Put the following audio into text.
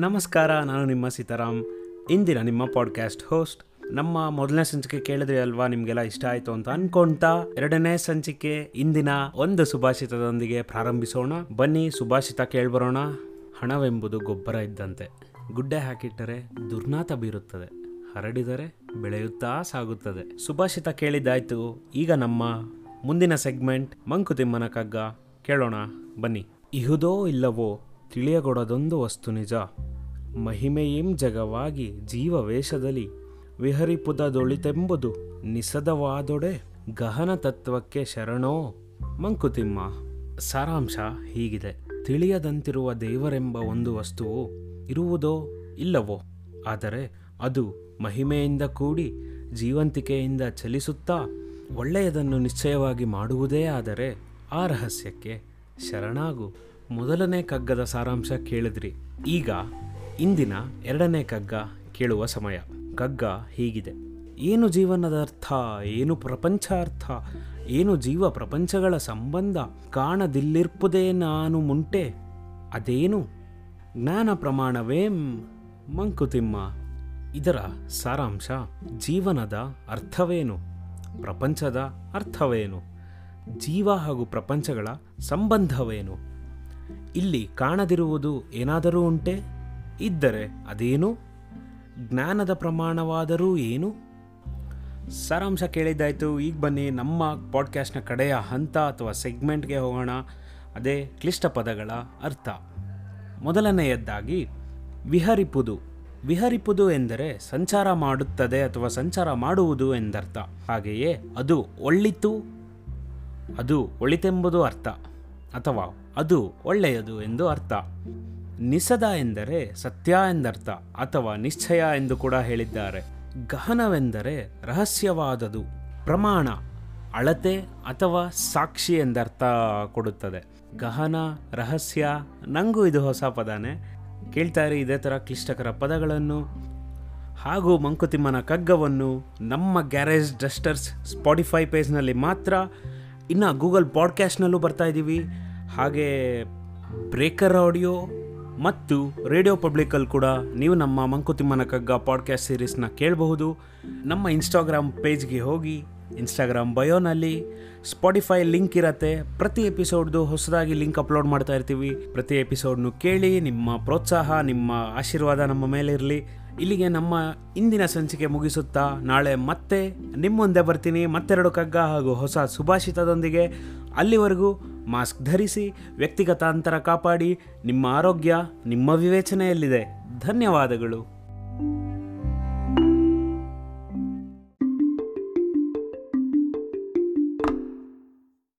ನಮಸ್ಕಾರ, ನಾನು ನಿಮ್ಮ ಸೀತಾರಾಮ್. ಇಂದಿನ ನಿಮ್ಮ ಪಾಡ್ಕಾಸ್ಟ್ ಹೋಸ್ಟ್ ನಮ್ಮ ಮೊದಲನೇ ಸಂಚಿಕೆ ಕೇಳಿದ್ರಿ ಅಲ್ವಾ? ನಿಮಗೆಲ್ಲ ಇಷ್ಟ ಆಯಿತು ಅಂತ ಅನ್ಕೊಂತಾ, ಎರಡನೇ ಸಂಚಿಕೆ ಇಂದಿನ ಒಂದು ಸುಭಾಷಿತದೊಂದಿಗೆ ಪ್ರಾರಂಭಿಸೋಣ. ಬನ್ನಿ, ಸುಭಾಷಿತ ಕೇಳ್ಬರೋಣ. ಹಣವೆಂಬುದು ಗೊಬ್ಬರ ಇದ್ದಂತೆ. ಗುಡ್ಡೆ ಹಾಕಿಟ್ಟರೆ ದುರ್ನಾತ ಬೀರುತ್ತದೆ. ಹರಡಿದರೆ ಬೆಳೆಯುತ್ತಾ ಸಾಗುತ್ತದೆ. ಸುಭಾಷಿತ ಕೇಳಿದ್ದಾಯ್ತು. ಈಗ ನಮ್ಮ ಮುಂದಿನ ಸೆಗ್ಮೆಂಟ್ ಮಂಕುತಿಮ್ಮನ ಕಗ್ಗ. ಕೇಳೋಣ, ಬನ್ನಿ. ಇಹುದೋ ಇಲ್ಲವೋ? ತಿಳಿಯಗೊಡದೊಂದು ವಸ್ತು ನಿಜ. ಮಹಿಮೆಯಿಂ ಜಗವಾಗಿ ಜೀವವೇಷದಲ್ಲಿ ವಿಹರಿಪುದದೊಳಿತೆಂಬುದು ನಿಸದವಾದೊಡೆ ಗಹನ ತತ್ವಕ್ಕೆ ಶರಣೋ ಮಂಕುತಿಮ್ಮ. ಸಾರಾಂಶ ಹೀಗಿದೆ. ತಿಳಿಯದಂತಿರುವ ದೇವರೆಂಬ ಒಂದು ವಸ್ತುವು ಇರುವುದೋ ಇಲ್ಲವೋ? ಆದರೆ ಅದು ಮಹಿಮೆಯಿಂದ ಕೂಡಿ ಜೀವಂತಿಕೆಯಿಂದ ಚಲಿಸುತ್ತಾ ಒಳ್ಳೆಯದನ್ನು ನಿಶ್ಚಯವಾಗಿ ಮಾಡುವುದೇ ಆದರೆ ಆ ರಹಸ್ಯಕ್ಕೆ ಶರಣಾಗು. ಮೊದಲನೇ ಕಗ್ಗದ ಸಾರಾಂಶ ಕೇಳಿದ್ರಿ. ಈಗ ಇಂದಿನ ಎರಡನೇ ಕಗ್ಗ ಕೇಳುವ ಸಮಯ. ಕಗ್ಗ ಹೀಗಿದೆ. ಏನು ಜೀವನದ ಅರ್ಥ? ಏನು ಪ್ರಪಂಚ ಅರ್ಥ ಏನು ಜೀವ ಪ್ರಪಂಚಗಳ ಸಂಬಂಧ? ಕಾಣದಿಲ್ಲಿರ್ಪುದೇ ನಾನು ಮುಂಟೆ. ಅದೇನು? ಜ್ಞಾನ ಪ್ರಮಾಣವೇ ಮಂಕುತಿಮ್ಮ. ಇದರ ಸಾರಾಂಶ ಜೀವನದ ಅರ್ಥವೇನು? ಪ್ರಪಂಚದ ಅರ್ಥವೇನು? ಜೀವ ಹಾಗೂ ಪ್ರಪಂಚಗಳ ಸಂಬಂಧವೇನು? ಇಲ್ಲಿ ಕಾಣದಿರುವುದು ಏನಾದರೂ ಉಂಟೆ? ಇದ್ದರೆ ಅದೇನು? ಜ್ಞಾನದ ಪ್ರಮಾಣವಾದರೂ ಏನು? ಸಾರಾಂಶ ಕೇಳಿದ್ದಾಯಿತು. ಈಗ ಬನ್ನಿ ನಮ್ಮ ಪಾಡ್ಕ್ಯಾಸ್ಟ್ನ ಕಡೆಯ ಹಂತ ಅಥವಾ ಸೆಗ್ಮೆಂಟ್ಗೆ ಹೋಗೋಣ. ಅದೇ ಕ್ಲಿಷ್ಟ ಪದಗಳ ಅರ್ಥ. ಮೊದಲನೆಯದ್ದಾಗಿ, ವಿಹರಿಪುದು. ವಿಹರಿಪುದು ಎಂದರೆ ಸಂಚಾರ ಮಾಡುತ್ತದೆ ಅಥವಾ ಸಂಚಾರ ಮಾಡುವುದು ಎಂದರ್ಥ. ಹಾಗೆಯೇ ಅದು ಒಳ್ಳಿತು, ಅದು ಒಳಿತೆಂಬುದು ಅರ್ಥ. ಅಥವಾ ಅದು ಒಳ್ಳೆಯದು ಎಂದು ಅರ್ಥ. ನಿಸದ ಎಂದರೆ ಸತ್ಯ ಎಂದರ್ಥ ಅಥವಾ ನಿಶ್ಚಯ ಎಂದು ಕೂಡ ಹೇಳಿದ್ದಾರೆ. ಗಹನವೆಂದರೆ ರಹಸ್ಯವಾದದು, ಪ್ರಮಾಣ, ಅಳತೆ ಅಥವಾ ಸಾಕ್ಷಿ ಎಂದರ್ಥ ಕೊಡುತ್ತದೆ. ಗಹನ, ರಹಸ್ಯ, ನಂಗೂ ಇದು ಹೊಸ ಪದನೇ. ಕೇಳ್ತಾ ಇರಿ ಇದೇ ಥರ ಕ್ಲಿಷ್ಟಕರ ಪದಗಳನ್ನು. ಹಾಗೂ ಮಂಕುತಿಮ್ಮನ ಕಗ್ಗವನ್ನು ನಮ್ಮ ಗ್ಯಾರೇಜ್ ಡಸ್ಟರ್ಸ್ ಸ್ಪಾಟಿಫೈ ಪೇಜ್ನಲ್ಲಿ ಮಾತ್ರ, ಇನ್ನು ಗೂಗಲ್ ಪಾಡ್ಕ್ಯಾಸ್ಟ್ನಲ್ಲೂ ಬರ್ತಾ ಇದ್ದೀವಿ ಹಾಗೆ ಬ್ರೇಕರ್ ಆಡಿಯೋ ಮತ್ತು ರೇಡಿಯೋ ಪಬ್ಲಿಕಲ್ಲಿ ಕೂಡ ನೀವು ನಮ್ಮ ಮಂಕುತಿಮ್ಮನ ಕಗ್ಗ ಪಾಡ್ಕ್ಯಾಸ್ಟ್ ಸೀರೀಸ್ನ ಕೇಳಬಹುದು. ನಮ್ಮ ಇನ್ಸ್ಟಾಗ್ರಾಮ್ ಪೇಜ್ಗೆ ಹೋಗಿ ಇನ್ಸ್ಟಾಗ್ರಾಮ್ ಬಯೋನಲ್ಲಿ ಸ್ಪಾಟಿಫೈ ಲಿಂಕ್ ಇರತ್ತೆ. ಪ್ರತಿ ಎಪಿಸೋಡ್ದು ಹೊಸದಾಗಿ ಲಿಂಕ್ ಅಪ್ಲೋಡ್ ಮಾಡ್ತಾ ಇರ್ತೀವಿ. ಪ್ರತಿ ಎಪಿಸೋಡ್ನು ಕೇಳಿ, ನಿಮ್ಮ ಪ್ರೋತ್ಸಾಹ, ನಿಮ್ಮ ಆಶೀರ್ವಾದ ನಮ್ಮ ಮೇಲೆ ಇರಲಿ. ಇಲ್ಲಿಗೆ ನಮ್ಮ ಇಂದಿನ ಸಂಚಿಕೆ ಮುಗಿಸುತ್ತಾ ನಾಳೆ ಮತ್ತೆ ನಿಮ್ಮ ಮುಂದೆ ಬರ್ತೀನಿ. ಮತ್ತೆರಡು ಕಗ್ಗ ಹಾಗೂ ಹೊಸ ಸುಭಾಷಿತದೊಂದಿಗೆ. ಅಲ್ಲಿವರೆಗೂ ಮಾಸ್ಕ್ ಧರಿಸಿ ವ್ಯಕ್ತಿಗತ ಅಂತರ ಕಾಪಾಡಿ ನಿಮ್ಮ ಆರೋಗ್ಯ ನಿಮ್ಮ ವಿವೇಚನೆಯಲ್ಲಿದೆ. ಧನ್ಯವಾದಗಳು.